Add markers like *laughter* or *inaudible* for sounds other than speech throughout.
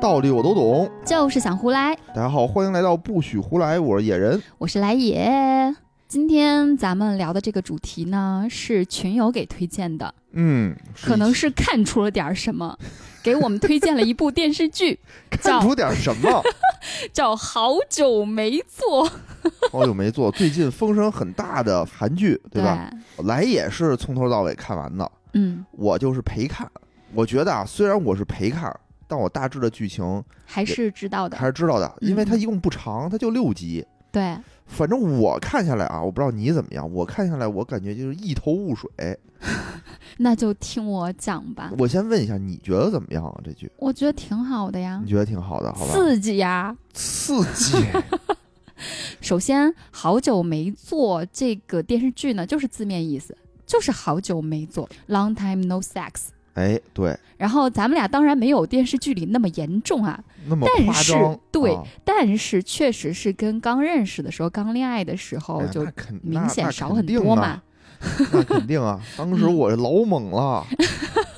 道理我都懂，就是想胡来。大家好，欢迎来到不许胡来，我是野人。我是来也。今天咱们聊的这个主题呢，是群友给推荐的，嗯，可能是看出了点什么，*laughs* 给我们推荐了一部电视剧，*laughs* 看出点什么，叫《*laughs* 好久没做》。好久没做，最近风声很大的韩剧，对吧？来也是从头到尾看完的，嗯，我就是陪看。我觉得啊，虽然我是陪看，但我大致的剧情还是知道的，还是知道的，因为它一共不长，它就六集。对。反正我看下来啊，我不知道你怎么样。我看下来，我感觉就是一头雾水。*laughs* 那就听我讲吧。我先问一下，你觉得怎么样啊？这剧？我觉得挺好的呀。你觉得挺好的，好吧？刺激呀！刺激。首先，好久没做这个电视剧呢，就是字面意思，就是好久没做，long time no sex。哎，对。然后咱们俩当然没有电视剧里那么严重啊，那么但是。对，啊、但是确实是跟刚认识的时候、刚恋爱的时候就明显少很多嘛。那肯定啊，当时我老猛了。*laughs* *laughs*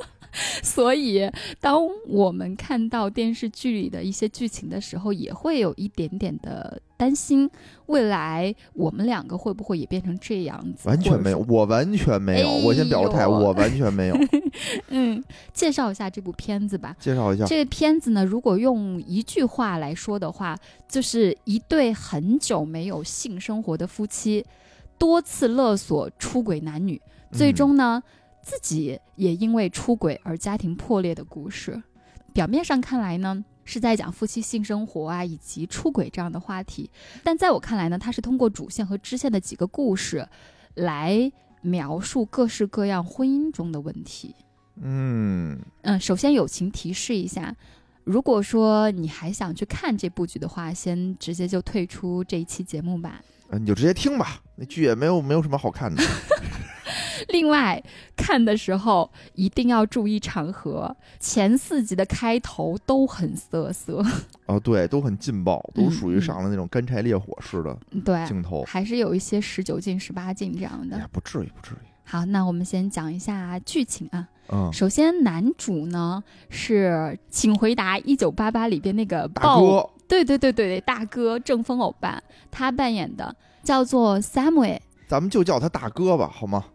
所以，当我们看到电视剧里的一些剧情的时候，也会有一点点的担心，未来我们两个会不会也变成这样子？完全没有，我完全没有。我先表个态，我完全没有。*laughs* 嗯，介绍一下这部片子吧。介绍一下这个片子呢，如果用一句话来说的话，就是一对很久没有性生活的夫妻，多次勒索出轨男女，最终呢。自己也因为出轨而家庭破裂的故事，表面上看来呢是在讲夫妻性生活啊以及出轨这样的话题，但在我看来呢，它是通过主线和支线的几个故事，来描述各式各样婚姻中的问题。嗯嗯，首先友情提示一下，如果说你还想去看这部剧的话，先直接就退出这一期节目吧。嗯，你就直接听吧，那剧也没有没有什么好看的。*laughs* 另外，看的时候一定要注意场合。前四集的开头都很涩涩，哦，对，都很劲爆，都属于上了那种干柴烈火似的对镜头，还是有一些十九禁、十八禁这样的。不至于，不至于。好，那我们先讲一下剧情啊。嗯，首先男主呢是《请回答一九八八》里边那个大哥，对对对对对，大哥正风欧巴，他扮演的叫做 Samuel，咱们就叫他大哥吧，好吗？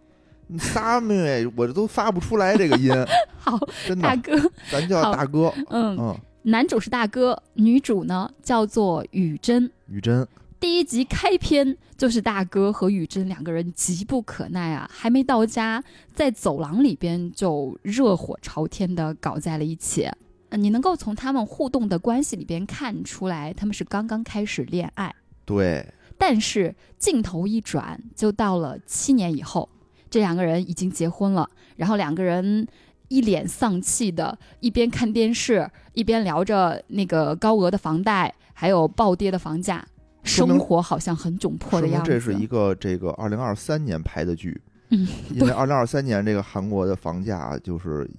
仨妹，我这都发不出来这个音。*laughs* 好，真的，大哥，咱叫大哥。嗯嗯，男主是大哥，女主呢叫做雨珍。雨珍，第一集开篇就是大哥和雨珍两个人急不可耐啊，还没到家，在走廊里边就热火朝天的搞在了一起。你能够从他们互动的关系里边看出来，他们是刚刚开始恋爱。对。但是镜头一转，就到了七年以后。这两个人已经结婚了，然后两个人一脸丧气的，一边看电视，一边聊着那个高额的房贷，还有暴跌的房价，生活好像很窘迫的样子。这是一个这个二零二三年拍的剧，嗯，因为二零二三年这个韩国的房价就是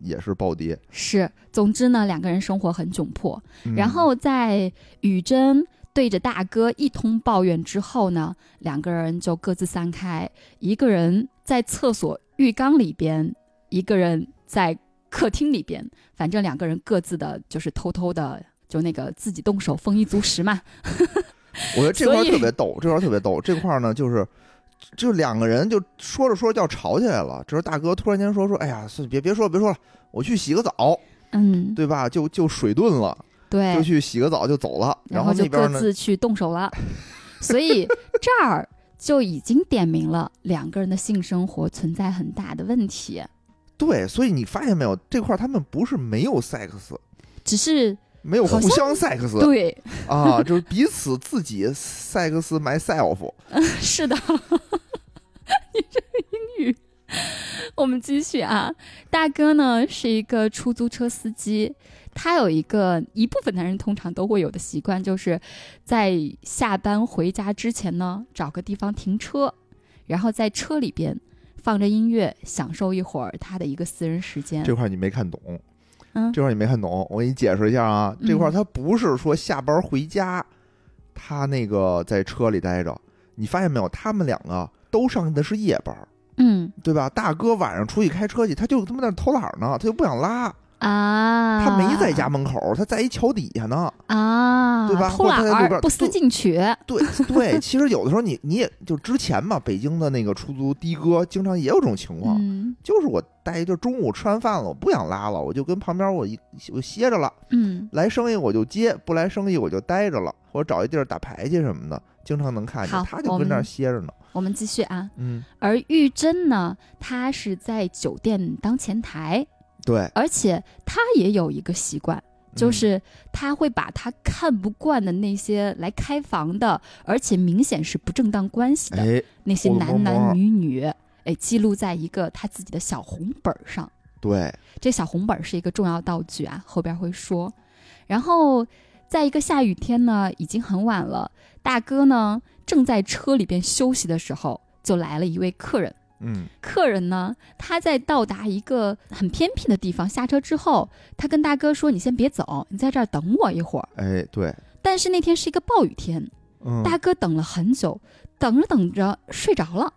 也是暴跌。是，总之呢，两个人生活很窘迫。然后在雨珍。对着大哥一通抱怨之后呢，两个人就各自散开。一个人在厕所浴缸里边，一个人在客厅里边，反正两个人各自的就是偷偷的，就那个自己动手丰衣足食嘛。*laughs* 我觉得这块特别逗，这块特别逗。这块呢，就是就两个人就说着说着要吵起来了。这时候大哥突然间说说：“哎呀，别别说了，别说了，我去洗个澡。”嗯，对吧？就就水遁了。对，就去洗个澡就走了，然后就各自去动手了，*laughs* 所以这儿就已经点明了两个人的性生活存在很大的问题。对，所以你发现没有，这块他们不是没有 sex，只是没有互相 sex。对啊，就是彼此自己 sex myself。*laughs* 是的，*laughs* 你这个英语，我们继续啊。大哥呢是一个出租车司机。他有一个一部分男人通常都会有的习惯，就是在下班回家之前呢，找个地方停车，然后在车里边放着音乐，享受一会儿他的一个私人时间。这块你没看懂，嗯，这块你没看懂，我给你解释一下啊。这块他不是说下班回家，他那个在车里待着，你发现没有？他们两个都上的是夜班，嗯，对吧？大哥晚上出去开车去，他就他妈在偷懒呢，他就不想拉。啊，他没在家门口，他在一桥底下呢。啊，对吧偷懒儿不思进取，对对，其实有的时候你你也就之前嘛，北京的那个出租的哥经常也有这种情况，嗯就是我待就中午吃完饭了，我不想拉了，我就跟旁边我一我歇着了，嗯，来生意我就接，不来生意我就待着了，或者找一地儿打牌去什么的，经常能看见他就跟那儿歇着呢。我们继续啊。嗯，而玉珍呢，她是在酒店当前台，对，而且他也有一个习惯，就嗯是他会把他看不惯的那些来开房的，而且明显是不正当关系的哎，那些男男女女，哎，记录在一个他自己的小红本儿上。对，这小红本儿是一个重要道具啊，后边会说。然后，在一个下雨天呢，已经很晚了，大哥呢正在车里边休息的时候，就来了一位客人。嗯。客人呢，他在到达一个很偏僻的地方下车之后，他跟大哥说：“你先别走，你在这儿等我一会儿。哎，对，”但是那天是一个暴雨天，嗯。大哥等了很久，等着等着睡着了，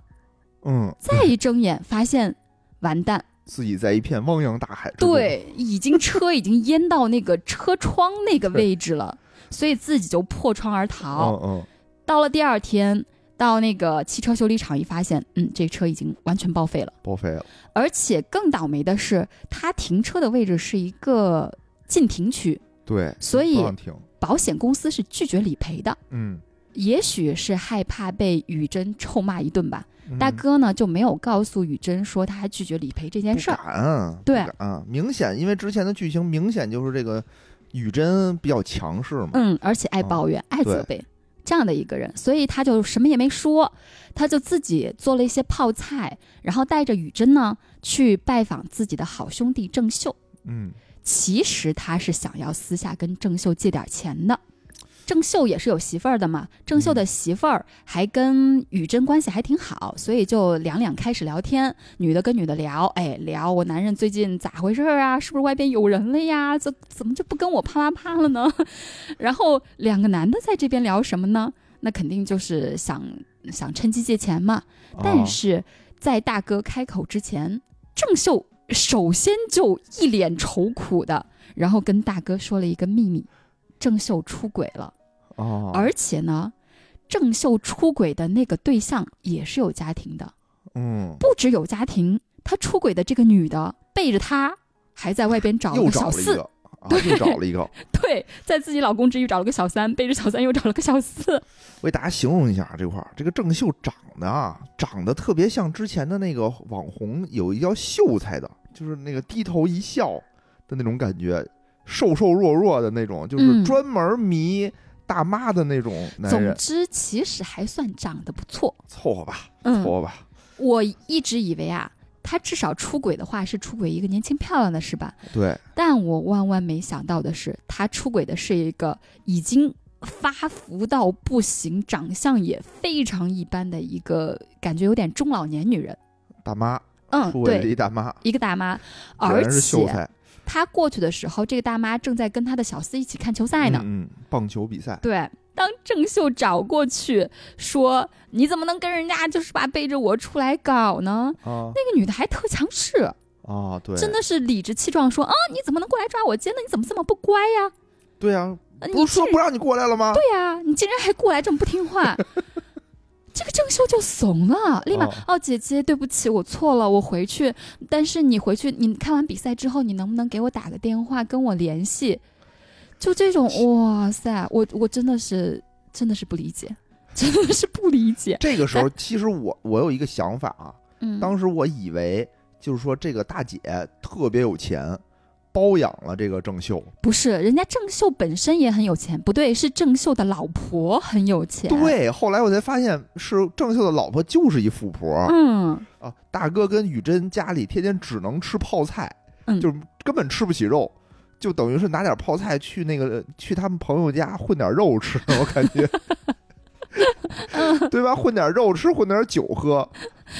嗯，再一睁眼发现完蛋，自己在一片汪洋大海中，对，已经车已经淹到那个车窗那个位置了，所以自己就破窗而逃。嗯嗯，到了第二天，到那个汽车修理厂一发现，嗯，这车已经完全报废了。报废了，而且更倒霉的是，他停车的位置是一个禁停区，对，所以保险公司是拒绝理赔的。嗯，也许是害怕被雨珍臭骂一顿吧，嗯。大哥呢就没有告诉雨珍说他拒绝理赔这件事儿。敢，不对啊，明显因为之前的剧情明显就是这个雨珍比较强势嘛，嗯，而且爱抱怨、爱责备这样的一个人，所以他就什么也没说，他就自己做了一些泡菜，然后带着雨珍呢去拜访自己的好兄弟郑秀。嗯，其实他是想要私下跟郑秀借点钱的。郑秀也是有媳妇儿的嘛，郑秀的媳妇儿还跟雨珍关系还挺好，所以就两两开始聊天，女的跟女的聊，哎，聊我男人最近咋回事儿啊？是不是外边有人了呀？怎怎么就不跟我啪啪啪了呢？*laughs* 然后两个男的在这边聊什么呢？那肯定就是想想趁机借钱嘛。但啊是在大哥开口之前，郑秀首先就一脸愁苦的，然后跟大哥说了一个秘密：郑秀出轨了，哦，而且呢，郑秀出轨的那个对象也是有家庭的，嗯，不只有家庭，他出轨的这个女的背着他还在外边找了又个小四，找了一个，啊，又找了一个。*laughs* 对，在自己老公之余找了个小三，背着小三又找了个小四，我给大家形容一下这块儿，这个郑秀长得啊，长得特别像之前的那个网红，有一叫秀才的，就是那个低头一笑的那种感觉，瘦瘦弱弱的那种，就是嗯。专门迷大妈的那种男人。总之其实还算长得不错。凑合吧，嗯凑，合吧。我一直以为啊，他至少出轨的话是出轨一个年轻漂亮的，是吧？对，但我万万没想到的是，他出轨的是一个已经发福到不行、长相也非常一般的一个感觉有点中老年女人。大妈嗯，对，一大妈，一个大妈，果而然是秀且才。他过去的时候，这个大妈正在跟他的小厮一起看球赛呢。嗯，嗯棒球比赛。对，当郑秀找过去说：“你怎么能跟人家就是吧背着我出来搞呢？”啊那个女的还特强势，啊，对，真的是理直气壮说：“啊，你怎么能过来抓我肩呢？你怎么这么不乖呀？对啊，呃不说不让你过来了吗？对呀、你竟然还过来这么不听话。”这个郑秀就怂了，立马哦哦姐姐，对不起，我错了，我回去。但是你回去，你看完比赛之后，你能不能给我打个电话跟我联系？就这种，哇塞，我我真的是真的是不理解，*laughs* 真的是不理解。这个时候，其实我我有一个想法啊，嗯，当时我以为就是说这个大姐特别有钱，包养了这个郑秀。不是，人家郑秀本身也很有钱，不对，是郑秀的老婆很有钱。，对，后来我才发现是郑秀的老婆就是一富婆、嗯啊。大哥跟雨珍家里天天只能吃泡菜，嗯，就是根本吃不起肉。就等于是拿点泡菜去那个去他们朋友家混点肉吃，我感觉，*laughs* *laughs* 对吧？混点肉吃，混点酒喝，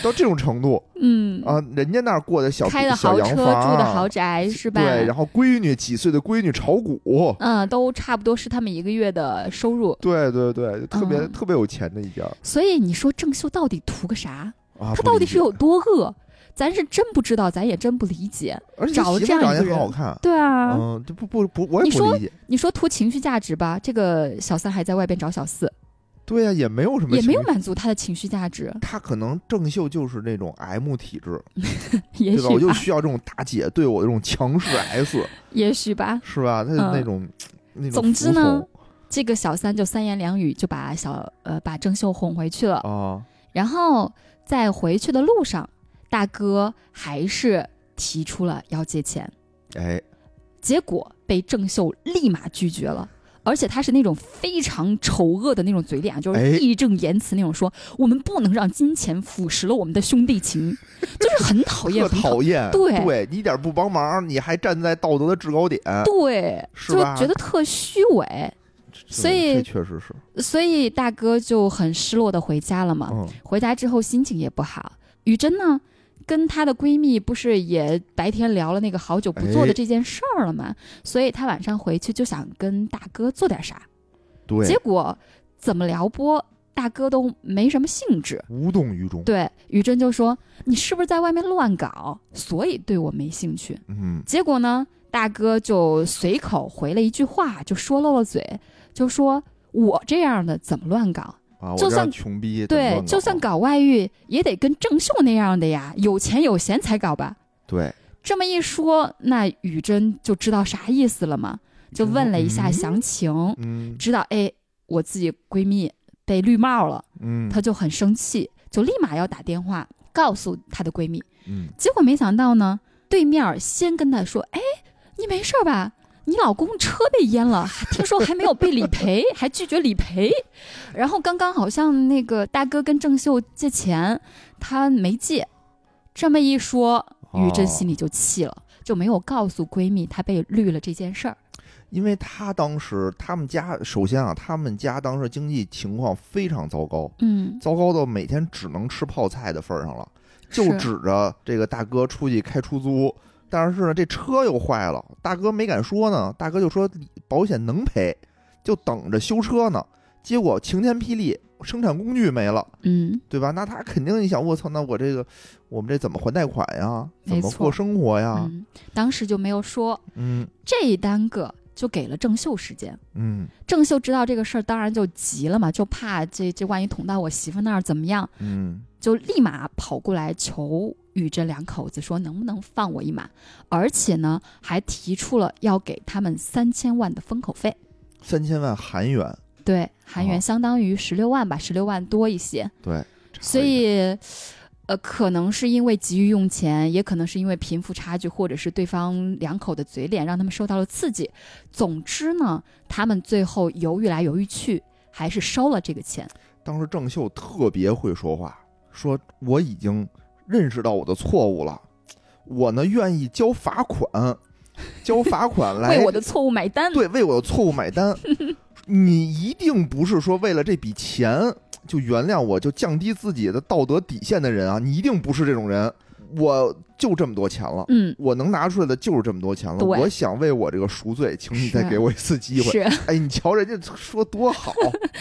到这种程度嗯啊！人家那儿过的小开的豪车，住，的豪宅是吧？对，然后闺女几岁的闺女炒股，嗯，都差不多是他们一个月的收入。对对对，特别、嗯特别有钱的一家所以你说郑秀到底图个啥？啊！他到底是有多恶？咱是真不知道，咱也真不理解。而且找媳妇儿长得这样一个人也很好看，对啊，嗯，就不不不，我也不理解。你说图情绪价值吧，这个小三还在外边找小四，对呀、也没有什么也没有满足他的情绪价值，他可能郑秀就是那种 M 体质，*laughs* 也对吧？我，就需要这种大姐对我这种强势 S，*laughs* 也许吧。是吧？他那种、那种总之呢这个小三就三言两语就把小呃把郑秀哄回去了，从啊，然后在回去的路上，大哥还是提出了要借钱，哎，结果被郑秀立马拒绝了。而且他是那种非常丑恶的那种嘴脸啊，就哎。是义正言辞那种说，我们不能让金钱腐蚀了我们的兄弟情，就是很讨厌，*laughs* 特很讨讨厌，对。对你一点不帮忙，你还站在道德的制高点，对，就觉得特虚伪，所以确实是，所以大哥就很失落的回家了嘛。嗯，回家之后心情也不好。雨珍呢，跟她的闺蜜不是也白天聊了那个好久不做的哎这件事儿了吗？所以她晚上回去就想跟大哥做点啥，对结，果怎么撩拨大哥都没什么兴致。无动于衷，对，雨珍就说：“你是不是在外面乱搞，所以对我没兴趣嗯？”，结果呢，大哥就随口回了一句话，就说漏了嘴，就说：“我这样的怎么乱搞？就算穷逼，对，就算搞外遇，也得跟郑秀那样的呀，有钱有闲才搞吧。对，这么一说，那雨珍就知道啥意思了嘛，就问了一下嗯详情，嗯知道哎，我自己闺蜜被绿帽了，嗯，她就很生气，就立马要打电话告诉她的闺蜜。嗯，结果没想到呢，对面先跟她说：“哎，你没事吧？你老公车被淹了，听说还没有被理赔，还拒绝理赔。然后刚刚好像那个大哥跟郑秀借钱，他没借。这么一说，于珍心里就气了，就没有告诉闺蜜她被绿了这件事儿。因为她当时他们家首先啊，他们家当时经济情况非常糟糕，嗯，糟糕到每天只能吃泡菜的份儿上了，就指着这个大哥出去开出租，但是呢这车又坏了，大哥没敢说呢，大哥就说保险能赔，就等着修车呢，结果晴天霹雳，生产工具没了。嗯，对吧？那他肯定一想，我操，那我这个我们这怎么还贷款呀？怎么过生活呀？嗯，当时就没有说，嗯这一耽搁就给了郑秀时间。嗯郑秀知道这个事儿，当然就急了嘛，就怕这这万一捅到我媳妇那儿怎么样，嗯就立马跑过来求雨这两口子说能不能放我一马，而且呢还提出了要给他们三千万的封口费。三千万韩元，对，韩元哦相当于十六万吧，十六万多一些。对，所以，呃，可能是因为急于用钱，也可能是因为贫富差距，或者是对方两口的嘴脸让他们受到了刺激。总之呢，他们最后犹豫来犹豫去，还是收了这个钱。当时郑秀特别会说话，说我已经认识到我的错误了，我呢愿意交罚款，交罚款来 *laughs* 为我的错误买单。对为我的错误买单。*laughs* 你一定不是说为了这笔钱就原谅我，就降低自己的道德底线的人啊！你一定不是这种人。我就这么多钱了，嗯，我能拿出来的就是这么多钱了。对我想为我这个赎罪，请你再给我一次机会。是。*laughs* 哎，你瞧人家说多好，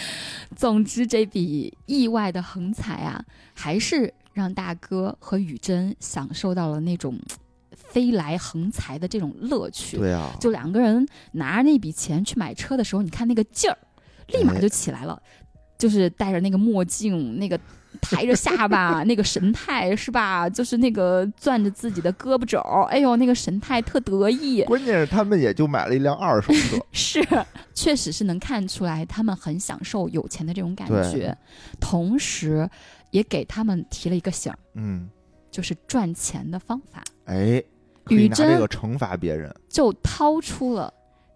*laughs* 总之，这笔意外的横财啊，还是让大哥和雨珍享受到了那种飞来横财的这种乐趣。对啊，就两个人拿着那笔钱去买车的时候，你看那个劲儿，立马就起来了，就是戴着那个墨镜，那个抬着下巴，*laughs* 那个神态是吧？就是那个攥着自己的胳膊肘，哎呦，那个神态特得意。关键是他们也就买了一辆二手车，*laughs* 是，确实是能看出来他们很享受有钱的这种感觉，同时也给他们提了一个醒儿，嗯，就是赚钱的方法，哎，可以拿雨珍这个惩罚别人，就掏出了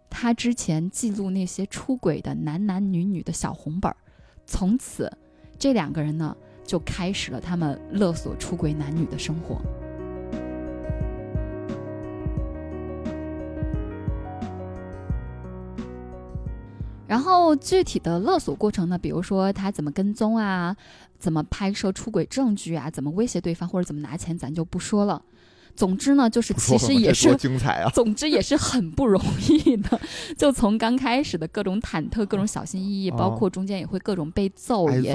他之前记录那些出轨的男男女女的小红本儿。从此，这两个人呢就开始了他们勒索出轨男女的生活。然后具体的勒索过程呢，比如说他怎么跟踪啊，怎么拍摄出轨证据啊，怎么威胁对方或者怎么拿钱，咱就不说了。总之呢，就是其实也是！*laughs* 总之也是很不容易的，*laughs* 就从刚开始的各种忐忑、各种小心翼翼，哦包括中间也会各种被揍，也，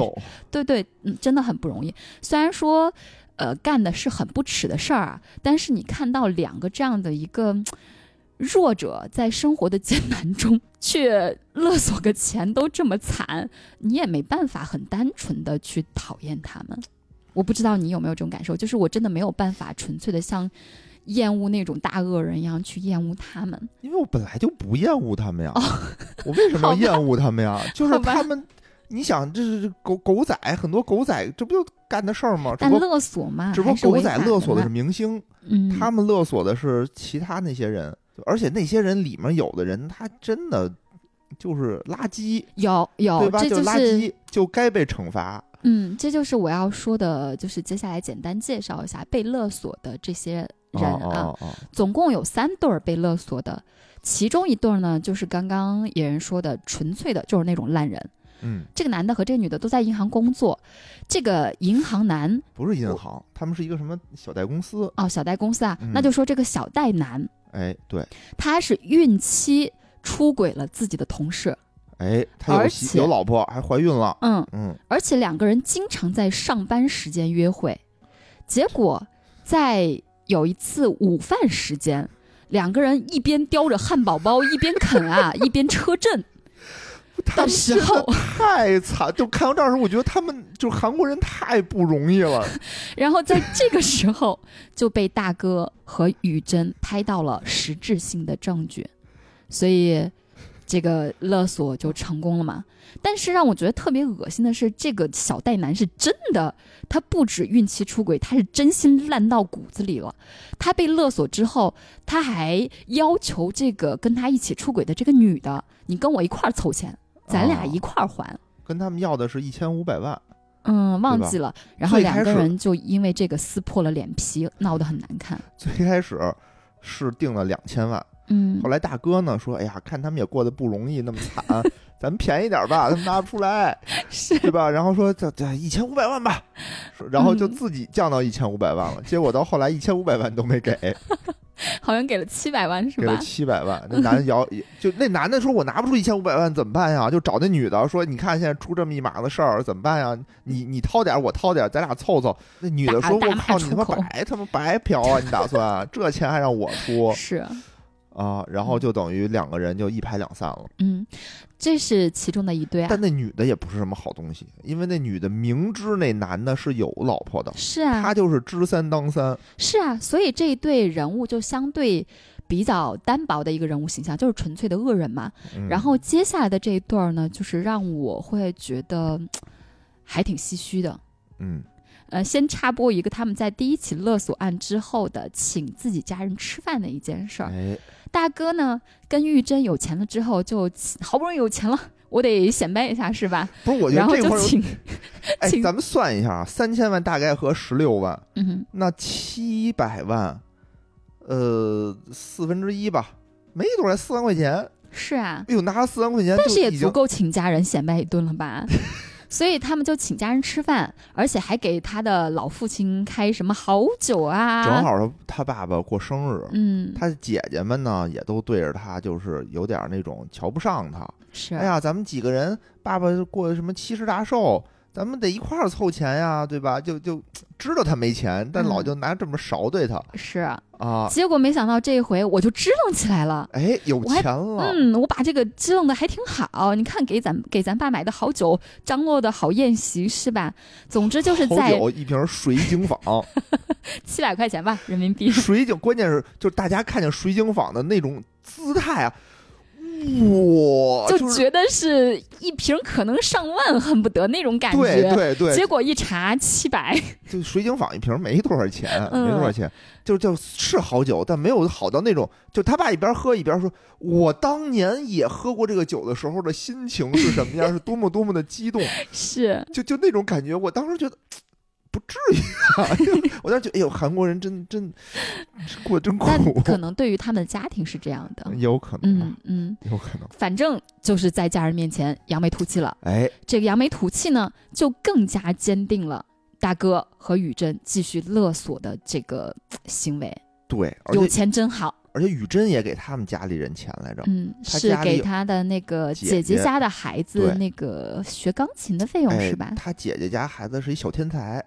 对对，嗯，真的很不容易。虽然说，呃干的是很不耻的事儿啊，但是你看到两个这样的一个嗯弱者在生活的艰难中 *laughs* 却勒索个钱都这么惨，你也没办法很单纯的去讨厌他们。我不知道你有没有这种感受，就是我真的没有办法纯粹的像厌恶那种大恶人一样去厌恶他们。因为我本来就不厌恶他们呀，我为什么要 *laughs* 厌恶他们呀？就是他们，你想，这是狗狗仔，很多狗仔，这不就干的事儿吗？只但勒索嘛，只不过狗仔勒索的是明星，嗯，他们勒索的是其他那些人，而且那些人里面有的人，他真的就是垃圾，有有，对吧？这就垃圾就该被惩罚。嗯，这就是我要说的，就是接下来简单介绍一下被勒索的这些人啊，哦哦哦总共有三对儿被勒索的，其中一对儿呢，就是刚刚野人说的纯粹的，就是那种烂人。嗯，这个男的和这个女的都在银行工作，这个银行男不是银行，他们是一个什么小贷公司？哦，小贷公司啊，嗯那就说这个小贷男，哎，对，他是孕期出轨了自己的同事，哎，他有媳有老婆，还怀孕了。嗯，嗯，而且两个人经常在上班时间约会，结果在有一次午饭时间，两个人一边叼着汉堡包一边啃啊，*laughs* 一边车震的时候，太惨，就看到这儿的时候，我觉得他们就韩国人太不容易了。*laughs* 然后在这个时候就被大哥和雨珍拍到了实质性的证据，所以这个勒索就成功了嘛。但是让我觉得特别恶心的是，这个小戴男是真的，他不止孕期出轨，他是真心烂到骨子里了。他被勒索之后，他还要求这个跟他一起出轨的这个女的，你跟我一块儿凑钱，咱俩哦一块儿还。跟他们要的是一千五百万。嗯，忘记了。然后两个人就因为这个撕破了脸皮，闹得很难看。最开始是定了两千万，嗯后，来大哥呢说：“哎呀，看他们也过得不容易，那么惨，*laughs* 咱们便宜点吧，他们拿不出来，是对吧？”然后说：“这这一千五百万吧。”然后就嗯自己降到一千五百万了。*laughs* 结果到后来一千五百万都没给，*laughs* 好像给了七百万是吧给了吧？七百万。那男的摇，就那男的说：“我拿不出一千五百万怎么办呀？”就找那女的说：“你看现在出这么一码子事儿，怎么办呀？你你掏点，我掏点，咱俩凑凑。”那女的说：“大大骂我靠，你他妈白他妈白嫖啊！你打算这钱还让我出是，啊？”然后就等于两个人就一拍两散了。嗯，这是其中的一对啊但。那女的也不是什么好东西，因为那女的明知那男的是有老婆的，是啊他，就是知三当三。是啊，所以这一对人物就相对比较单薄的一个人物形象，就是纯粹的恶人嘛。嗯然后接下来的这一对儿呢，就是让我会觉得嗯 *tsk* 还挺唏嘘的。嗯，呃，先插播一个他们在第一起勒索案之后的请自己家人吃饭的一件事儿。哎，大哥呢跟玉珍有钱了之后，就好不容易有钱了，我得显摆一下是吧？不是，我觉得这块儿请，哎，请咱们算一下啊，三千万大概合十六万，嗯，那七百万，呃，四分之一吧，没多少，四万块钱。是啊，哎呦，拿了四万块钱，但是也足够请家人显摆一顿了吧？*laughs* 所以他们就请家人吃饭，而且还给他的老父亲开什么好酒啊，正好他他爸爸过生日，嗯，他姐姐们呢也都对着他，就是有点那种瞧不上他。是，哎呀，咱们几个人，爸爸过什么七十大寿，咱们得一块儿凑钱呀，对吧？就就知道他没钱，但嗯老就拿这么勺对他、是，啊。结果没想到这一回我就支棱起来了。哎，有钱了，嗯，我把这个支棱的还挺好。你看，给咱给咱爸买的好酒，张罗的好宴席，是吧？总之就是好在酒一瓶水井坊，*laughs* 七百块钱吧，人民币。水井，关键是就是大家看见水井坊的那种姿态啊，哇，就觉得是一瓶可能上万，恨不得那种感觉。对对对，结果一查七百，*laughs* 就水井坊一瓶没多少钱，嗯没多少钱，就就是好酒，但没有好到那种，就他爸一边喝一边说：“我当年也喝过这个酒的时候的心情是什么样，*laughs* 是多么多么的激动，是就就那种感觉。”我当时觉得。不至于啊！我当时觉得，哎呦，韩国人真真过得真苦，但可能对于他们的家庭是这样的。有可能吧嗯，嗯，有可能。反正就是在家人面前扬眉吐气了。哎，这个扬眉吐气呢，就更加坚定了大哥和雨珍继续勒索的这个呃行为。对，而有且钱真好，而且雨珍也给他们家里人钱来着，嗯，是给他的那个姐姐家的孩子那个学钢琴的费用哎是吧？他姐姐家孩子是一小天才，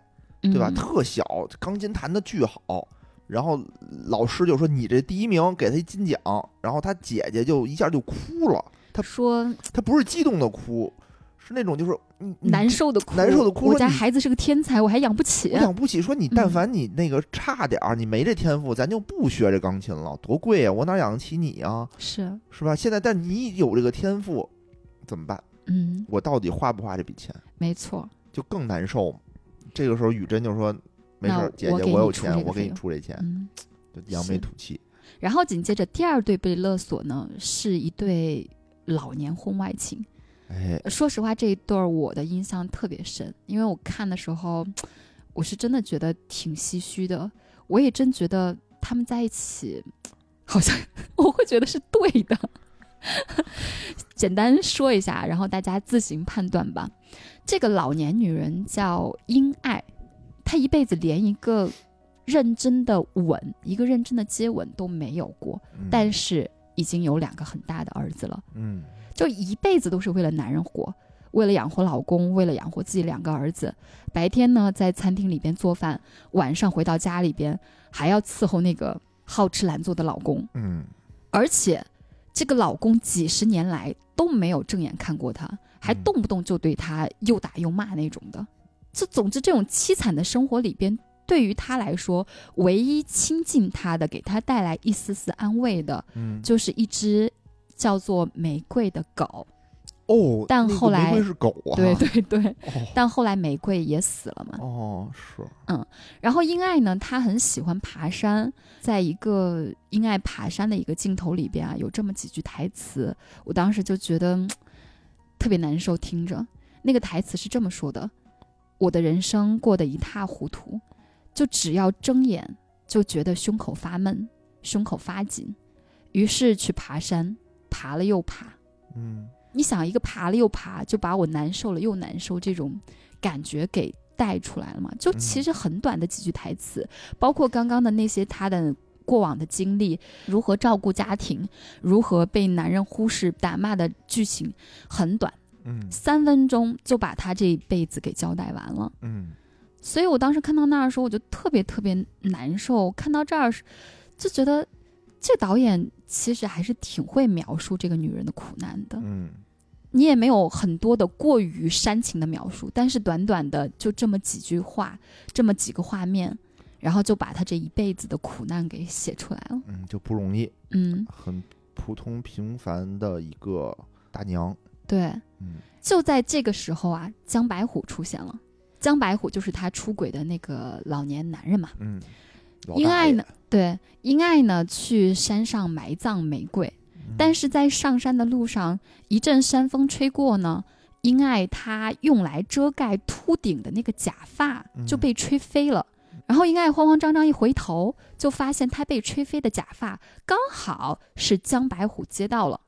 对吧？嗯特小，钢琴弹的巨好。然后老师就说你这第一名，给他一金奖。然后他姐姐就一下就哭了，他说他不是激动的哭，是那种就是你你难受的哭，难受的哭我说你家孩子是个天才，我还养不起我。养不起，说你但嗯凡你那个差点儿，你没这天赋，咱就不学这钢琴了，多贵呀！我哪养得起你啊？是，是吧？现在但你有这个天赋，怎么办？嗯，我到底花不花这笔钱？没错。就更难受。这个时候雨珍就说：“没事，姐姐，我有钱，我给你出这钱。嗯，”就扬眉吐气。然后紧接着第二对被勒索呢，是一对老年婚外情。哎，说实话，这一对儿我的印象特别深，因为我看的时候，我是真的觉得挺唏嘘的。我也真觉得他们在一起，好像 *laughs* 我会觉得是对的。*laughs* 简单说一下，然后大家自行判断吧。这个老年女人叫英爱，她一辈子连一个认真的吻、一个认真的接吻都没有过，嗯。但是已经有两个很大的儿子了。嗯。就一辈子都是为了男人活，为了养活老公，为了养活自己两个儿子。白天呢在餐厅里边做饭，晚上回到家里边还要伺候那个好吃懒做的老公，嗯。而且这个老公几十年来都没有正眼看过她，还嗯动不动就对他又打又骂那种的。这总之这种凄惨的生活里边。对于他来说，唯一亲近他的、给他带来一丝丝安慰的，嗯，就是一只叫做玫瑰的狗。哦，但后来玫瑰是狗啊，对 *laughs* 对对，哦但后来玫瑰也死了嘛。哦是，嗯然后英爱呢，他很喜欢爬山，在一个英爱爬山的一个镜头里边啊，有这么几句台词，我当时就觉得嗯特别难受，听着那个台词是这么说的：“我的人生过得一塌糊涂，就只要睁眼就觉得胸口发闷，胸口发紧，于是去爬山，爬了又爬。”嗯你想一个爬了又爬，就把我难受了又难受这种感觉给带出来了嘛？就其实很短的几句台词，包括刚刚的那些他的过往的经历，如何照顾家庭，如何被男人忽视、打骂的剧情，很短，嗯三分钟就把他这一辈子给交代完了。嗯所以我当时看到那儿的时候，我就特别特别难受。看到这儿，就觉得这导演其实还是挺会描述这个女人的苦难的。嗯你也没有很多的过于煽情的描述，但是短短的就这么几句话，这么几个画面，然后就把他这一辈子的苦难给写出来了。嗯，就不容易，嗯，很普通平凡的一个大娘，对。嗯就在这个时候啊，江白虎出现了。江白虎就是他出轨的那个老年男人嘛。嗯，英爱呢，对，英爱呢去山上埋葬玫瑰，嗯但是在上山的路上，一阵山风吹过呢，英爱她用来遮盖秃顶的那个假发嗯就被吹飞了。然后英爱慌慌张张一回头，就发现她被吹飞的假发刚好是江白虎接到了。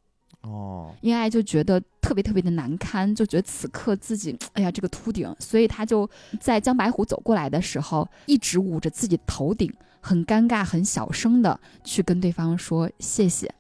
哦，英爱就觉得特别特别的难堪，就觉得此刻自己，哎呀，这个秃顶，所以她就在江白虎走过来的时候，一直捂着自己头顶，很尴尬、很小声的去跟对方说谢谢。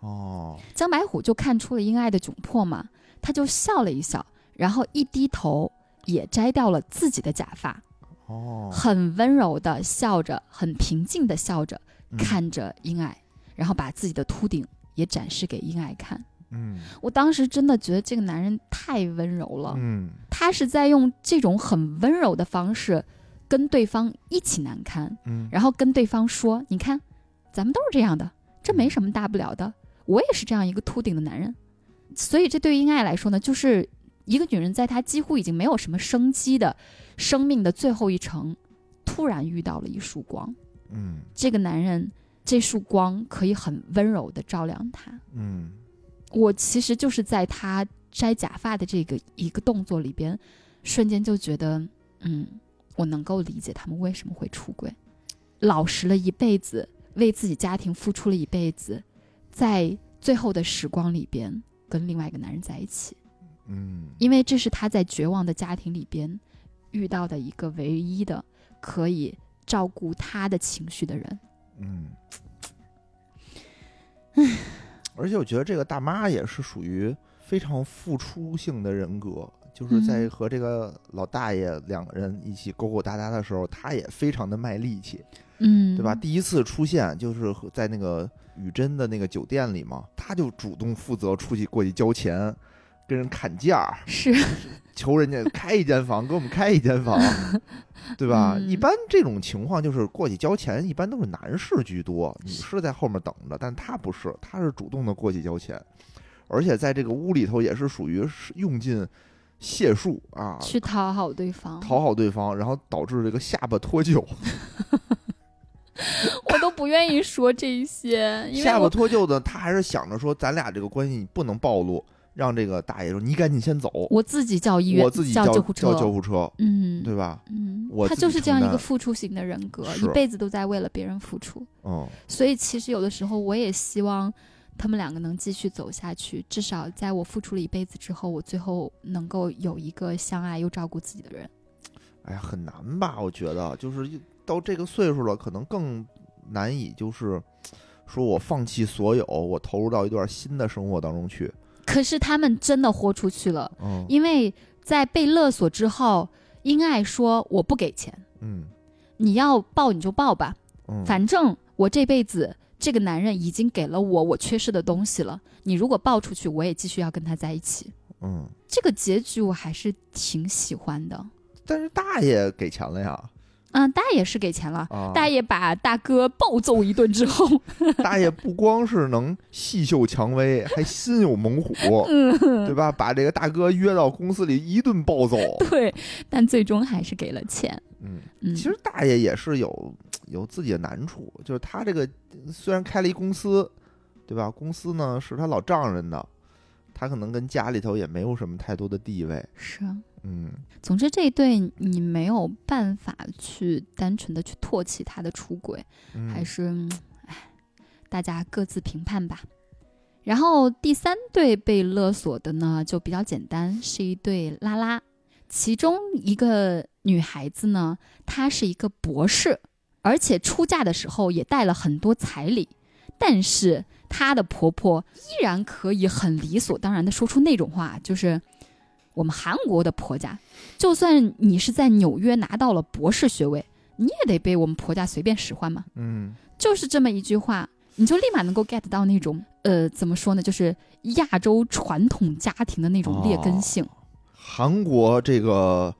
哦，江白虎就看出了英爱的窘迫嘛，他就笑了一笑，然后一低头也摘掉了自己的假发，哦，很温柔的笑着，很平静的笑着嗯，看着英爱，然后把自己的秃顶也展示给英爱看。嗯我当时真的觉得这个男人太温柔了，嗯他是在用这种很温柔的方式跟对方一起难堪，嗯，然后跟对方说：“你看，咱们都是这样的，这没什么大不了的。我也是这样一个秃顶的男人。”所以这对于英爱来说呢，就是一个女人在她几乎已经没有什么生机的生命的最后一程，突然遇到了一束光。嗯这个男人，这束光可以很温柔的照亮她。嗯我其实就是在他摘假发的这个一个动作里边，瞬间就觉得，嗯，我能够理解他们为什么会出轨，老实了一辈子，为自己家庭付出了一辈子，在最后的时光里边跟另外一个男人在一起，嗯因为这是他在绝望的家庭里边遇到的一个唯一的可以照顾他的情绪的人。嗯，而且我觉得这个大妈也是属于非常付出性的人格，就是在嗯和这个老大爷两个人一起勾勾搭搭的时候，他也非常的卖力气，嗯，对吧？？第一次出现就是在那个雨珍的那个酒店里嘛，他就主动负责出去过去交钱，跟人砍价，是，求人家开一间房，给我们开一间房，对吧？嗯一般这种情况就是过去交钱，一般都是男士居多，女士在后面等着，但他不是，他是主动的过去交钱，而且在这个屋里头也是属于用尽解数啊，去讨好对方，讨好对方，然后导致这个下巴脱臼。*laughs* 我都不愿意说这些，因为下巴脱臼的，他还是想着说，咱俩这个关系不能暴露，让这个大爷说你赶紧先走，我自己叫医院，我自己叫叫救护车，叫救护车，嗯，对吧？嗯我，他就是这样一个付出型的人格，一辈子都在为了别人付出。嗯，所以其实有的时候我也希望他们两个能继续走下去，至少在我付出了一辈子之后，我最后能够有一个相爱又照顾自己的人。哎呀，很难吧？我觉得就是到这个岁数了，可能更难以就是说我放弃所有，我投入到一段新的生活当中去。可是他们真的豁出去了，嗯因为在被勒索之后，英爱说我不给钱，嗯。你要报你就报吧，嗯，反正我这辈子这个男人已经给了我我缺失的东西了，你如果报出去，我也继续要跟他在一起。嗯，这个结局我还是挺喜欢的。但是大爷给钱了呀，嗯，大爷是给钱了。啊，大爷把大哥暴揍一顿之后，*laughs* 大爷不光是能细嗅蔷薇，*laughs* 还心有猛虎，嗯，对吧？把这个大哥约到公司里一顿暴揍。对，但最终还是给了钱。嗯，嗯，其实大爷也是有有自己的难处，就是他这个虽然开了一公司，对吧？公司呢是他老丈人的，他可能跟家里头也没有什么太多的地位。是。嗯，总之，这一对你没有办法去单纯的去唾弃他的出轨，嗯还是，嗯唉，大家各自评判吧。然后第三对被勒索的呢，就比较简单，是一对拉拉。其中一个女孩子呢，她是一个博士，而且出嫁的时候也带了很多彩礼，但是她的婆婆依然可以很理所当然的说出那种话，就是我们韩国的婆家，就算你是在纽约拿到了博士学位，你也得被我们婆家随便使唤嘛。嗯就是这么一句话，你就立马能够 get 到那种呃，怎么说呢，就是亚洲传统家庭的那种劣根性。韩国这个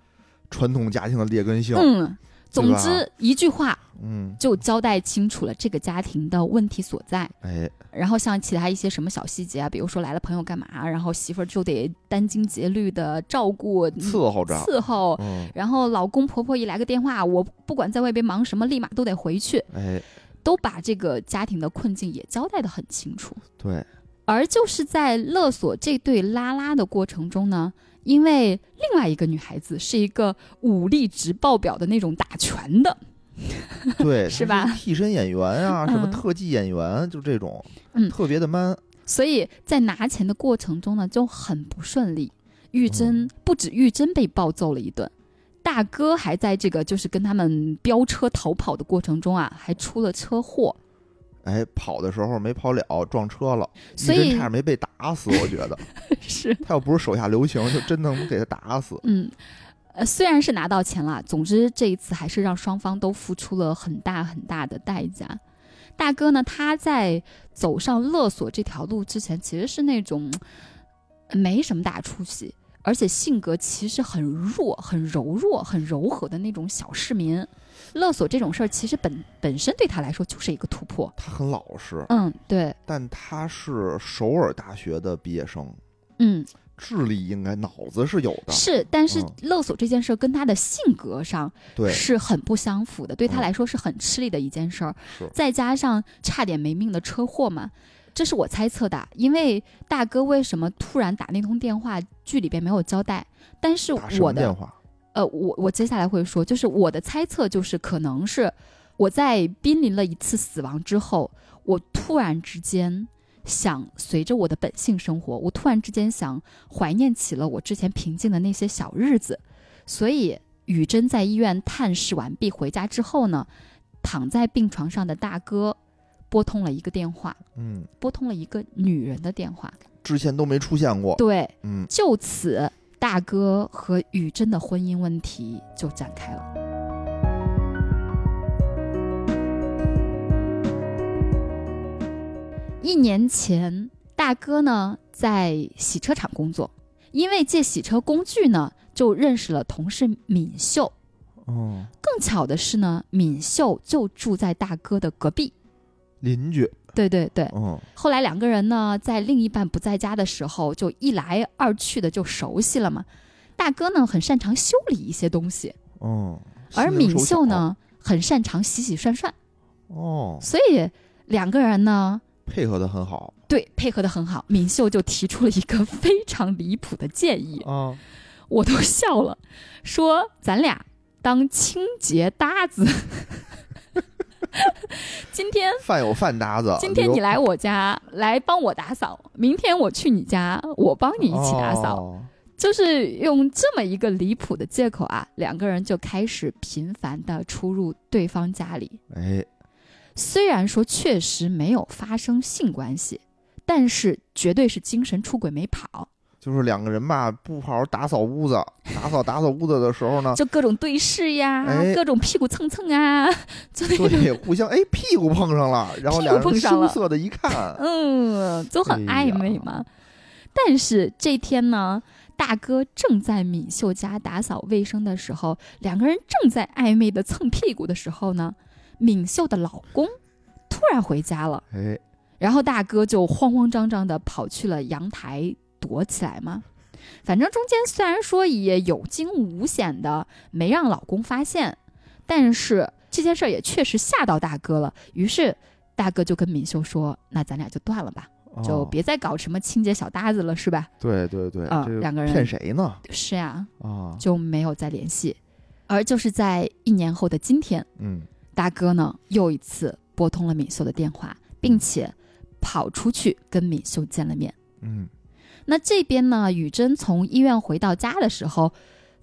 传统家庭的劣根性，嗯，总之一句话嗯，就交代清楚了这个家庭的问题所在。哎，然后像其他一些什么小细节啊，比如说来了朋友干嘛，然后媳妇儿就得殚精竭虑的照顾伺候着，伺候。嗯，然后老公婆婆一来个电话，我不管在外边忙什么，立马都得回去，哎，都把这个家庭的困境也交代的很清楚。对，而就是在勒索这对拉拉的过程中呢，因为另外一个女孩子是一个武力值爆表的那种打拳的，对，*laughs* 是吧替身演员啊，什么嗯特技演员，就这种，嗯特别的 man。所以在拿钱的过程中呢就很不顺利。玉珍、嗯不止玉珍被暴揍了一顿，大哥还在这个就是跟他们飙车逃跑的过程中啊，还出了车祸。哎，跑的时候没跑了，撞车了，所以差点没被打死。我觉得 *laughs* 是，他要不是手下留情，就真能给他打死。嗯，呃，虽然是拿到钱了，总之这一次还是让双方都付出了很大很大的代价。大哥呢，他在走上勒索这条路之前，其实是那种呃没什么大出息，而且性格其实很弱、很柔弱、很柔和的那种小市民。勒索这种事儿，其实本本身对他来说就是一个突破。他很老实，嗯，对，但他是首尔大学的毕业生，嗯，智力应该脑子是有的。是，但是嗯勒索这件事儿跟他的性格上对，是很不相符的，对他嗯来说是很吃力的一件事儿。是再加上差点没命的车祸嘛，这是我猜测的。因为大哥为什么突然打那通电话，剧里边没有交代。但是我的么电话？呃，我我接下来会说，就是我的猜测就是可能是我在濒临了一次死亡之后，我突然之间。想随着我的本性生活，我突然之间想怀念起了我之前平静的那些小日子，所以雨珍在医院探视完毕回家之后呢，躺在病床上的大哥拨通了一个电话，嗯，拨通了一个女人的电话。之前都没出现过。对，嗯就此大哥和宇珍的婚姻问题就展开了。一年前，大哥呢在洗车厂工作，因为借洗车工具呢，就认识了同事敏秀。哦，更巧的是呢，敏秀就住在大哥的隔壁。邻居，对对对，嗯后来两个人呢，在另一半不在家的时候，就一来二去的就熟悉了嘛。大哥呢，很擅长修理一些东西，嗯，而敏秀？呢，很擅长洗洗涮涮，哦，所以两个人呢，配合的很好对配合的很好。敏秀就提出了一个非常离谱的建议，啊，我都笑了，说咱俩当清洁搭子。*laughs* 今天饭有饭搭子。今天你来我家来帮我打扫，明天我去你家，我帮你你一起打扫，哦就是用这么一个离谱的借口啊，两个人就开始频繁的出入对方家里。哎，虽然说确实没有发生性关系，但是绝对是精神出轨没跑，就是两个人吧，不好好打扫屋子，打扫打扫屋子的时候呢，就各种对视呀，哎各种屁股蹭蹭啊，就那种对，互相哎屁股碰上了，然后两人碰上了羞涩的一看，*laughs* 嗯，都很暧昧嘛。但是这天呢，大哥正在敏秀家打扫卫生的时候，两个人正在暧昧的蹭屁股的时候呢，敏秀的老公突然回家了，哎，然后大哥就慌慌张张的跑去了阳台躲起来吗。反正中间虽然说也有惊无险的没让老公发现，但是这件事儿也确实吓到大哥了。于是大哥就跟敏秀说：“那咱俩就断了吧。”就哦别再搞什么清洁小搭子了，是吧？对对对，啊这两个人骗谁呢？是呀，啊，就没有再联系。而就是在一年后的今天，嗯大哥呢又一次拨通了敏秀的电话，并且跑出去跟敏秀见了面。嗯那这边呢，雨珍从医院回到家的时候，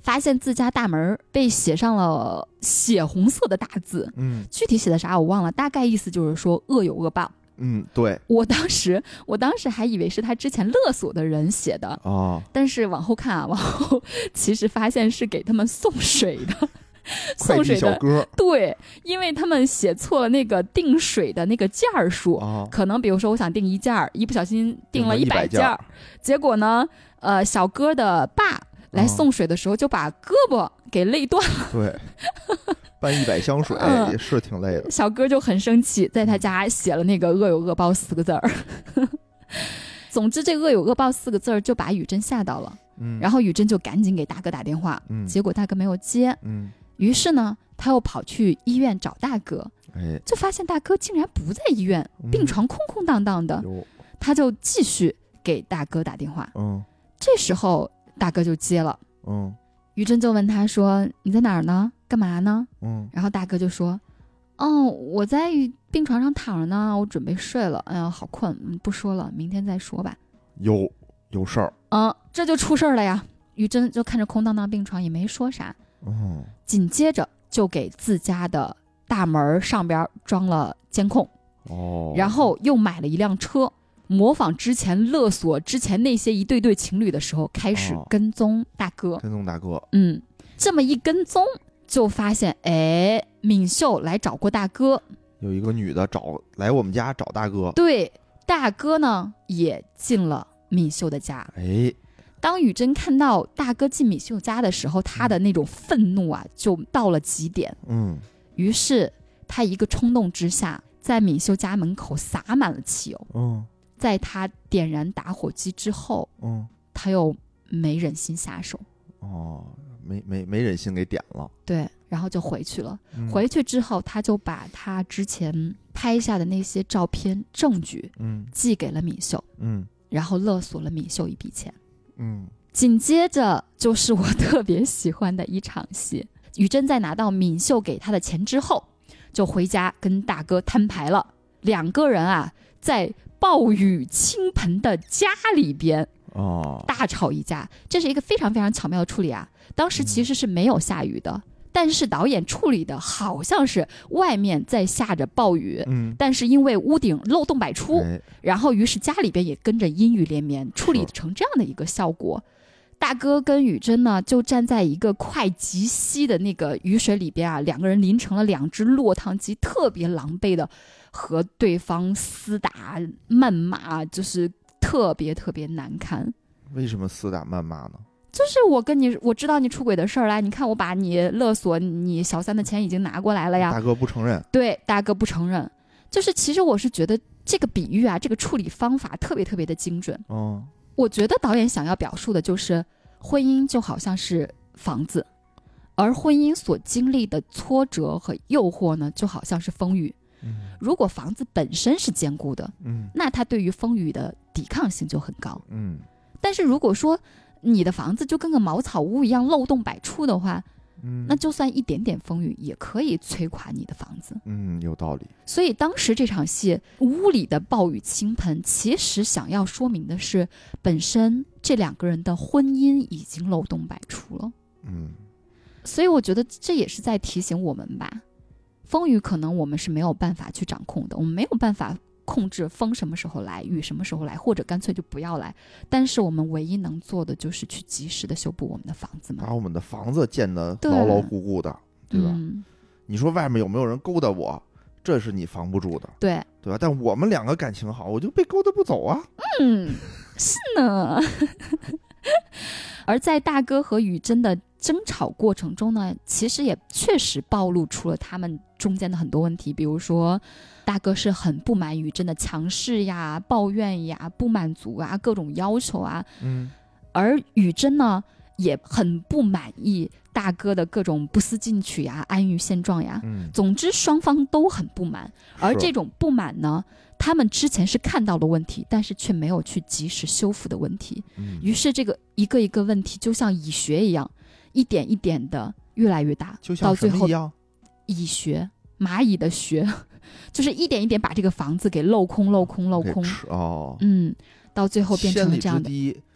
发现自家大门被写上了血红色的大字，嗯。具体写的啥我忘了，大概意思就是说恶有恶报。嗯，对。我当时，我当时还以为是他之前勒索的人写的，啊，但是往后看啊，往后其实发现是给他们送水的，*laughs* 送水的。小哥对，因为他们写错了那个订水的那个件儿数，啊，可能比如说我想订一件儿，一不小心订了一百件儿，结果呢，呃，小哥的爸来啊送水的时候就把胳膊给累断了，对，搬一百箱水嗯也是挺累的，小哥就很生气，在他家写了那个“恶有恶报”四个字儿。*laughs* 总之，这“恶有恶报”四个字儿就把雨珍吓到了。嗯，然后雨珍就赶紧给大哥打电话，嗯结果大哥没有接，嗯，于是呢，他又跑去医院找大哥，哎，就发现大哥竟然不在医院，嗯病床空空荡荡的，他就继续给大哥打电话。嗯这时候大哥就接了，嗯于真就问他说：“你在哪儿呢？干嘛呢嗯？”然后大哥就说：“哦，我在病床上躺着呢，我准备睡了。哎呀，好困，嗯不说了，明天再说吧。有有事儿，”嗯，这就出事儿了呀。于真就看着空荡荡病床，也没说啥，嗯。紧接着就给自家的大门上边装了监控，哦，然后又买了一辆车，模仿之前勒索之前那些一对对情侣的时候，开始哦。跟踪大哥。跟踪大哥，嗯，这么一跟踪，就发现，哎，敏秀来找过大哥，有一个女的找来我们家找大哥，对，大哥呢也进了敏秀的家。哎，当雨珍看到大哥进敏秀家的时候，他的那种愤怒啊，就到了极点。嗯于是他一个冲动之下，在敏秀家门口洒满了汽油。嗯在他点燃打火机之后，嗯，他又没忍心下手，哦，没没没忍心给点了，对，然后就回去了。嗯回去之后，他就把他之前拍下的那些照片证据嗯寄给了敏秀，嗯然后勒索了敏秀一笔钱。嗯紧接着就是我特别喜欢的一场戏。于真在拿到敏秀给她的钱之后，就回家跟大哥摊牌了。两个人啊，在暴雨倾盆的家里边哦，大吵一架，这是一个非常非常巧妙的处理啊。当时其实是没有下雨的，但是导演处理的好像是外面在下着暴雨，嗯，但是因为屋顶漏洞百出，哎然后于是家里边也跟着阴雨连绵，处理成这样的一个效果。大哥跟雨珍呢，就站在一个快极稀的那个雨水里边啊，两个人淋成了两只落汤鸡，特别狼狈的和对方厮打谩骂，就是特别特别难堪。为什么厮打谩骂呢？就是我跟你，我知道你出轨的事儿来，你看我把你勒索你小三的钱已经拿过来了呀。大哥不承认，对，大哥不承认。就是其实我是觉得这个比喻啊，这个处理方法特别特别的精准。哦，我觉得导演想要表述的就是，婚姻就好像是房子，而婚姻所经历的挫折和诱惑呢，就好像是风雨。嗯如果房子本身是坚固的，嗯那它对于风雨的抵抗性就很高。嗯但是如果说你的房子就跟个茅草屋一样漏洞百出的话，嗯，那就算一点点风雨也可以摧垮你的房子。嗯有道理，所以当时这场戏屋里的暴雨倾盆，其实想要说明的是，本身这两个人的婚姻已经漏洞百出了。嗯所以我觉得这也是在提醒我们吧，风雨可能我们是没有办法去掌控的，我们没有办法控制风什么时候来，雨什么时候来，或者干脆就不要来。但是我们唯一能做的就是去及时的修补我们的房子嘛把，我们的房子建得牢牢固固的，对吧？嗯，你说外面有没有人勾搭我，这是你防不住的，对，对吧？但我们两个感情好，我就被勾搭不走啊。嗯，是呢。*laughs* 而在大哥和雨真的争吵过程中呢，其实也确实暴露出了他们中间的很多问题，比如说，大哥是很不满雨珍的强势呀、抱怨呀、不满足啊、各种要求啊，嗯。而雨珍呢也很不满意大哥的各种不思进取呀、安于现状呀。嗯，总之，双方都很不满，而这种不满呢，他们之前是看到了问题，但是却没有去及时修复的问题。嗯。于是，这个一个一个问题就像蚁穴一样，一点一点的越来越大，就到最后？蚁穴，蚂蚁的穴，*laughs* 就是一点一点把这个房子给镂空、镂空、镂空。哦，嗯，到最后变成了这样的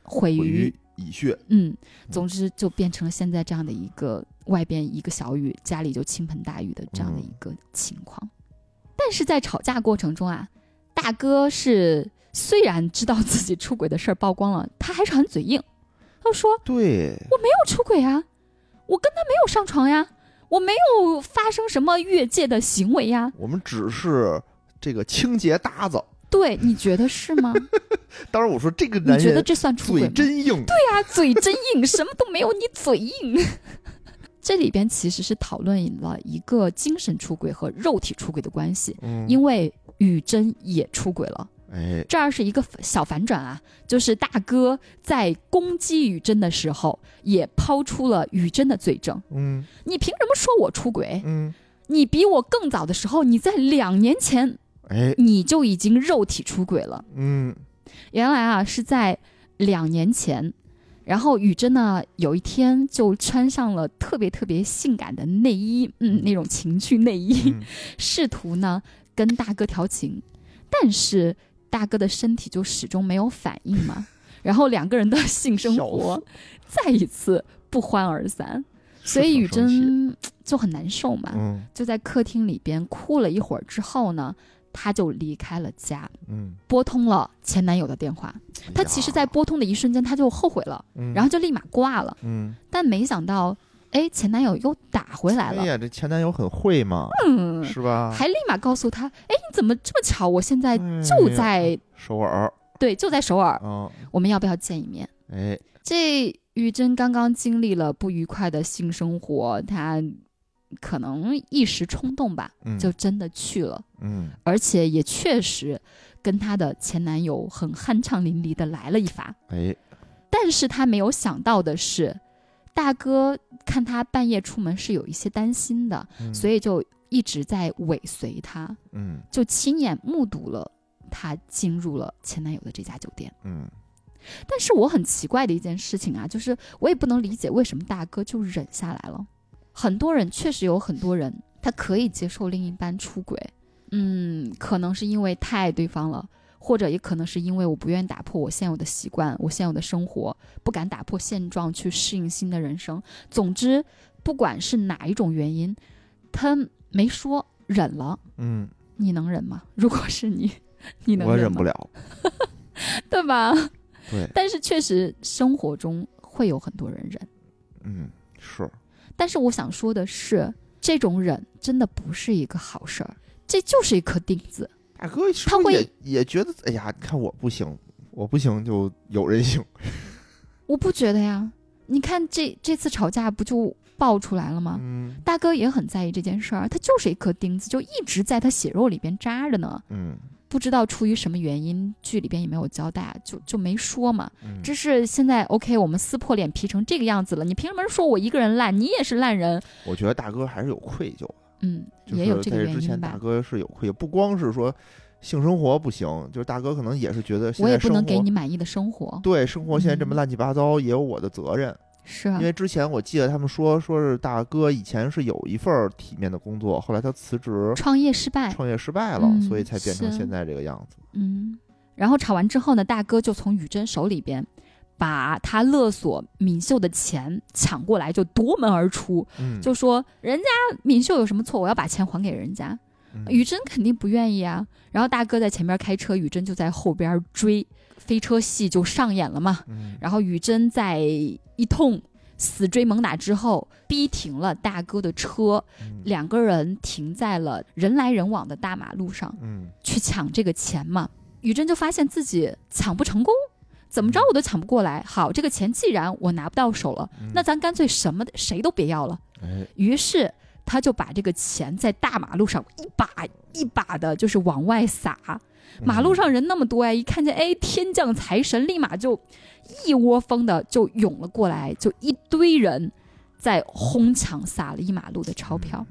毁于毁于蚁穴。嗯，总之就变成了现在这样的一个外边一个小雨，家里就倾盆大雨的这样的一个情况。但是在吵架过程中啊，大哥是虽然知道自己出轨的事儿曝光了，他还是很嘴硬，他说对，我没有出轨啊，我跟他没有上床呀，我没有发生什么越界的行为呀。我们只是这个清洁搭子。对，你觉得是吗？*laughs* 当然，我说这个你男人觉得这算出轨嘴？真硬。对呀、嘴真硬，*laughs* 什么都没有，你嘴硬。*laughs* 这里边其实是讨论了一个精神出轨和肉体出轨的关系，嗯，因为雨珍也出轨了。哎，这儿是一个小反转啊，就是大哥在攻击雨珍的时候，也抛出了雨珍的罪证。嗯。你凭什么说我出轨？嗯，你比我更早的时候，你在两年前哎，你就已经肉体出轨了。嗯。原来啊是在两年前，然后雨珍呢有一天就穿上了特别特别性感的内衣，嗯，那种情趣内衣，嗯。*laughs* 试图呢跟大哥调情，但是大哥的身体就始终没有反应嘛，*laughs* 然后两个人的性生活再一次不欢而散，所以雨珍就很难受嘛，嗯。就在客厅里边哭了一会儿之后呢，她就离开了家。嗯，拨通了前男友的电话，她其实，在拨通的一瞬间，她就后悔了，然然后就立马挂了。嗯，但没想到，哎，前男友又打回来了，哎呀，这前男友很会嘛，嗯，是吧？还立马告诉他，哎，你怎么这么巧？我现在哎就呀在、首尔对，就在首尔，啊，我们要不要见一面？哎，这玉珍刚刚经历了不愉快的性生活，她可能一时冲动吧，嗯就真的去了，嗯而且也确实跟她的前男友很酣畅淋漓的来了一发。哎，但是她没有想到的是，大哥看她半夜出门是有一些担心的，嗯所以就一直在尾随他，嗯就亲眼目睹了他进入了前男友的这家酒店。嗯但是我很奇怪的一件事情啊，就是我也不能理解为什么大哥就忍下来了。很多人确实有很多人他可以接受另一半出轨，嗯，可能是因为太爱对方了，或者也可能是因为我不愿意打破我现有的习惯，我现有的生活，不敢打破现状去适应新的人生。总之，不管是哪一种原因，他没说忍了，嗯，你能忍吗？如果是你，你能我忍不了，*laughs* 对吧？对，但是确实生活中会有很多人忍。嗯，是，但是我想说的是，这种忍真的不是一个好事儿，这就是一颗钉子。大哥是他会也也觉得，哎呀，你看我不行，我不行就有人行，我不觉得呀，你看这这次吵架不就爆出来了吗？嗯大哥也很在意这件事儿，他就是一颗钉子，就一直在他血肉里边扎着呢。嗯不知道出于什么原因，剧里边也没有交代，就就没说嘛。嗯，只是现在 OK，我们撕破脸皮成这个样子了，你凭什么说我一个人烂？你也是烂人。我觉得大哥还是有愧疚的，嗯，也有这个原因吧之前大。哥是有愧疚，不光是说性生活不行，就是大哥可能也是觉得现我也不能给你满意的生活。对生活现在这么嗯乱七八糟，也有我的责任。是啊因，为之前我记得他们说，说是大哥以前是有一份体面的工作，后来他辞职创业失败。创业失败了，嗯所以才变成现在这个样子。嗯，然后吵完之后呢，大哥就从雨珍手里边把他勒索敏秀的钱抢过来，就夺门而出，嗯，就说人家敏秀有什么错，我要把钱还给人家。嗯雨珍肯定不愿意啊。然后大哥在前面开车，雨珍就在后边追，飞车戏就上演了嘛。嗯然后雨珍在一通死追猛打之后，逼停了大哥的车，嗯两个人停在了人来人往的大马路上。嗯去抢这个钱嘛。雨珍就发现自己抢不成功，怎么着我都抢不过来。好，这个钱既然我拿不到手了，嗯那咱干脆什么谁都别要了。哎于是他就把这个钱在大马路上一把一把的，就是往外撒。嗯马路上人那么多哎，一看见哎天降财神，立马就一窝蜂的就涌了过来，就一堆人在哄抢撒了一马路的钞票，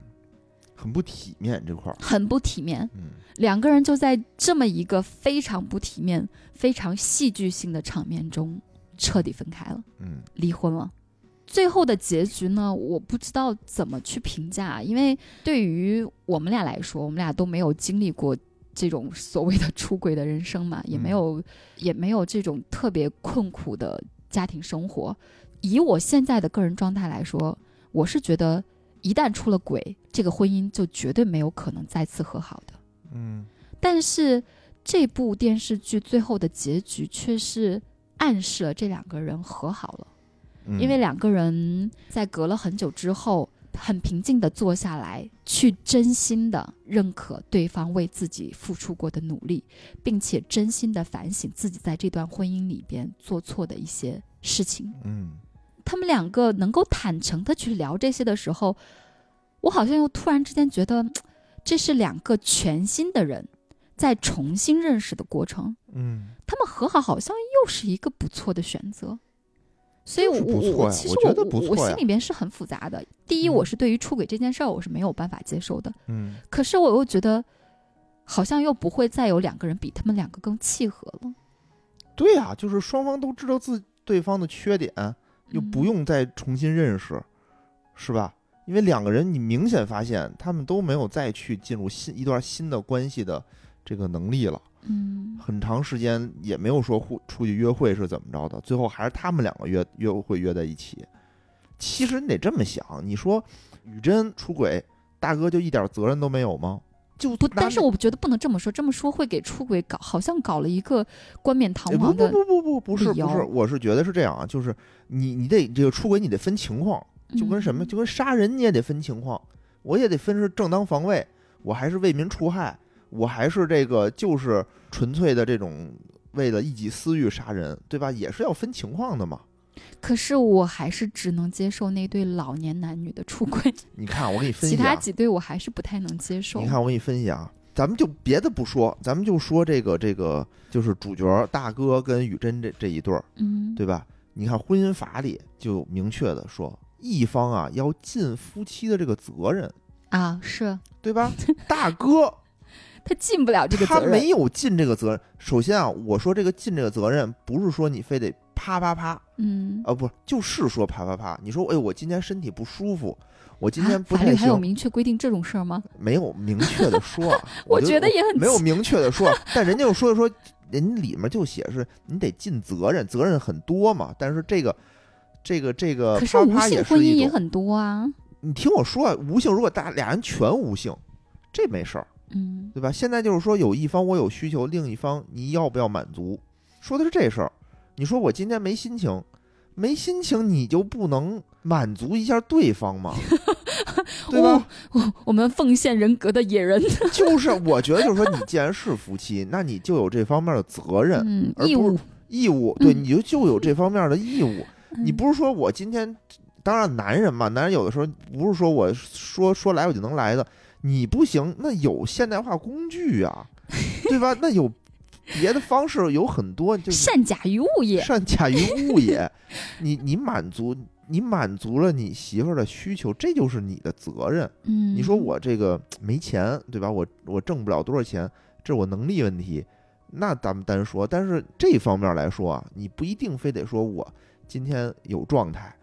很不体面这块儿。很不体面。嗯两个人就在这么一个非常不体面、非常戏剧性的场面中彻底分开了，嗯离婚了。最后的结局呢，我不知道怎么去评价，因为对于我们俩来说，我们俩都没有经历过这种所谓的出轨的人生嘛，也没有、也没有这种特别困苦的家庭生活。以我现在的个人状态来说，我是觉得一旦出了轨，这个婚姻就绝对没有可能再次和好的。嗯但是这部电视剧最后的结局却是暗示了这两个人和好了，嗯，因为两个人在隔了很久之后，很平静的坐下来，去真心的认可对方为自己付出过的努力，并且真心的反省自己在这段婚姻里边做错的一些事情。嗯他们两个能够坦诚的去聊这些的时候，我好像又突然之间觉得，这是两个全新的人在重新认识的过程。嗯他们和好好像又是一个不错的选择。所以我，我我我其实我觉得不错我心里边是很复杂的。第一，嗯我是对于出轨这件事儿我是没有办法接受的，嗯可是我又觉得好像又不会再有两个人比他们两个更契合了。对呀、就是双方都知道自对方的缺点，又不嗯用再重新认识，是吧？因为两个人，你明显发现他们都没有再去进入新一段新的关系的这个能力了。嗯很长时间也没有说互出去约会是怎么着的，最后还是他们两个约约会约在一起。其实你得这么想，你说雨珍出轨，大哥就一点责任都没有吗？就不，但是我觉得不能这么说，这么说会给出轨搞，好像搞了一个冠冕堂皇的，不不不不不是不是，我是觉得是这样啊，就是你你得这个出轨你得分情况，就跟什么嗯就跟杀人你也得分情况，我也得分是正当防卫，我还是为民除害，我还是这个就是纯粹的这种为了一己私欲杀人，对吧？也是要分情况的嘛。可是我还是只能接受那对老年男女的出轨，*laughs* 你看，我给你分析啊，他几对我还是不太能接受。你看我给你分析啊，咱们就别的不说，咱们就说这个这个就是主角大哥跟雨珍这这一对儿，嗯，对吧？你看婚姻法里就明确的说，一方啊要尽夫妻的这个责任，啊，是对吧？*laughs* 大哥他尽不了这个责任。他没有尽这个责任。首先啊，我说这个尽这个责任，不是说你非得啪啪啪，嗯，啊，不就是说啪啪啪。你说，哎，我今天身体不舒服，我今啊天不太法律还有，明确规定这种事儿吗？没有明确的说啊。*laughs* 我觉得也很没有明确的说，但人家又说的说，人里面就写是你得尽责任，责任很多嘛。但是这个这个这个可是无啪啪也性婚是很多啊。你听我说啊，无性如果大俩人全无性，这没事儿，嗯对吧？现在就是说有一方我有需求，另一方你要不要满足，说的是这事儿。你说我今天没心情，没心情你就不能满足一下对方吗？对吧？*laughs* 我我们奉献人格的野人，*laughs* 就是我觉得，就是说，你既然是夫妻，那你就有这方面的责任、嗯，而不是义务，义务，对，嗯你就就有这方面的义务。你嗯不是说我今天，当然男人嘛，男人有的时候不是说我说说来我就能来的，你不行，那有现代化工具啊，对吧？那有别的方式有很多，就是善假于物也。善假于物也。*laughs* 你你满足你满足了你媳妇儿的需求，这就是你的责任。嗯，你说我这个没钱，对吧？我我挣不了多少钱，这是我能力问题，那咱们单说。但是这方面来说啊，你不一定非得说我今天有状态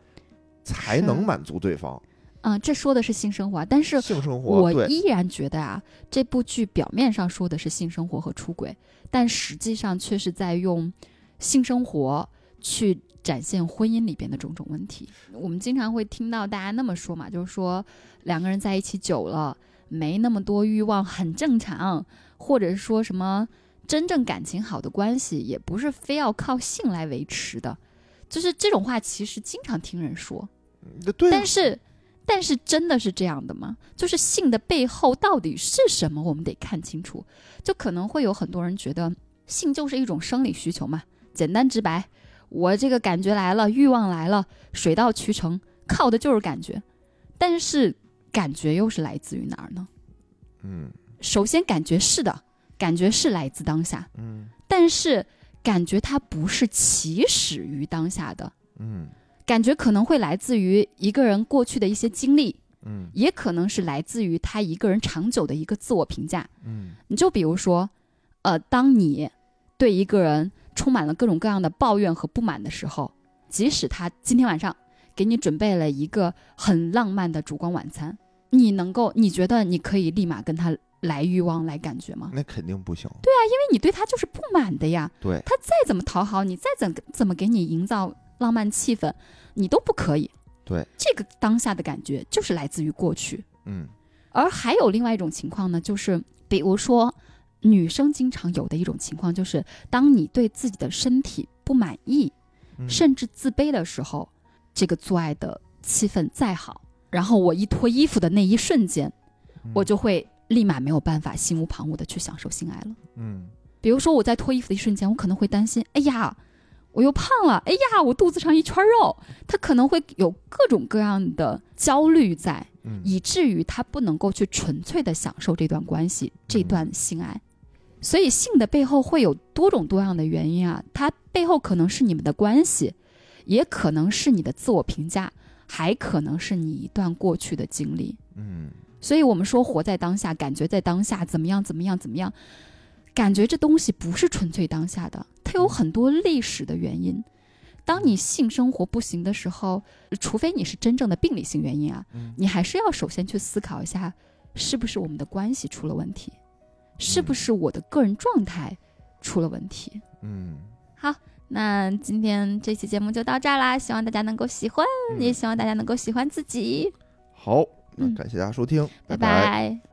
才能满足对方啊、这说的是性生活啊，但是性生活。我，依然觉得啊，这部剧表面上说的是性生活和出轨，但实际上却是在用性生活去展现婚姻里边的种种问题。我们经常会听到大家那么说嘛，就是说两个人在一起久了，没那么多欲望很正常，或者是说什么真正感情好的关系，也不是非要靠性来维持的。就是这种话，其实经常听人说，对啊，但是，但是真的是这样的吗？就是性的背后到底是什么？我们得看清楚。就可能会有很多人觉得性就是一种生理需求嘛，简单直白。我这个感觉来了，欲望来了，水到渠成，靠的就是感觉。但是感觉又是来自于哪儿呢？嗯首先，感觉是的，感觉是来自当下，嗯但是感觉它不是起始于当下的，嗯感觉可能会来自于一个人过去的一些经历，嗯也可能是来自于他一个人长久的一个自我评价。嗯你就比如说，呃，当你对一个人充满了各种各样的抱怨和不满的时候，即使他今天晚上给你准备了一个很浪漫的烛光晚餐，你能够，你觉得你可以立马跟他来欲望来感觉吗？那肯定不行。对啊因为你对他就是不满的呀。对，他再怎么讨好你，再怎怎么给你营造浪漫气氛，你都不可以。对，这个当下的感觉就是来自于过去。嗯而还有另外一种情况呢，就是比如说女生经常有的一种情况，就是当你对自己的身体不满意，嗯甚至自卑的时候，这个做爱的气氛再好，然后我一脱衣服的那一瞬间，嗯我就会立马没有办法心无旁骛的去享受性爱了。嗯比如说我在脱衣服的一瞬间，我可能会担心，哎呀，我又胖了，哎呀，我肚子上一圈肉，他可能会有各种各样的焦虑在，嗯以至于他不能够去纯粹的享受这段关系、这段性爱。所以性的背后会有多种多样的原因啊，它背后可能是你们的关系，也可能是你的自我评价，还可能是你一段过去的经历。嗯所以我们说活在当下，感觉在当下，怎么样怎么样怎么样，感觉这东西不是纯粹当下的，它有很多历史的原因。当你性生活不行的时候，除非你是真正的病理性原因啊，嗯。你还是要首先去思考一下，是不是我们的关系出了问题，是不是我的个人状态出了问题。嗯，好那今天这期节目就到这儿啦，希望大家能够喜欢，嗯。也希望大家能够喜欢自己。好，那嗯。感谢大家收听，拜拜。拜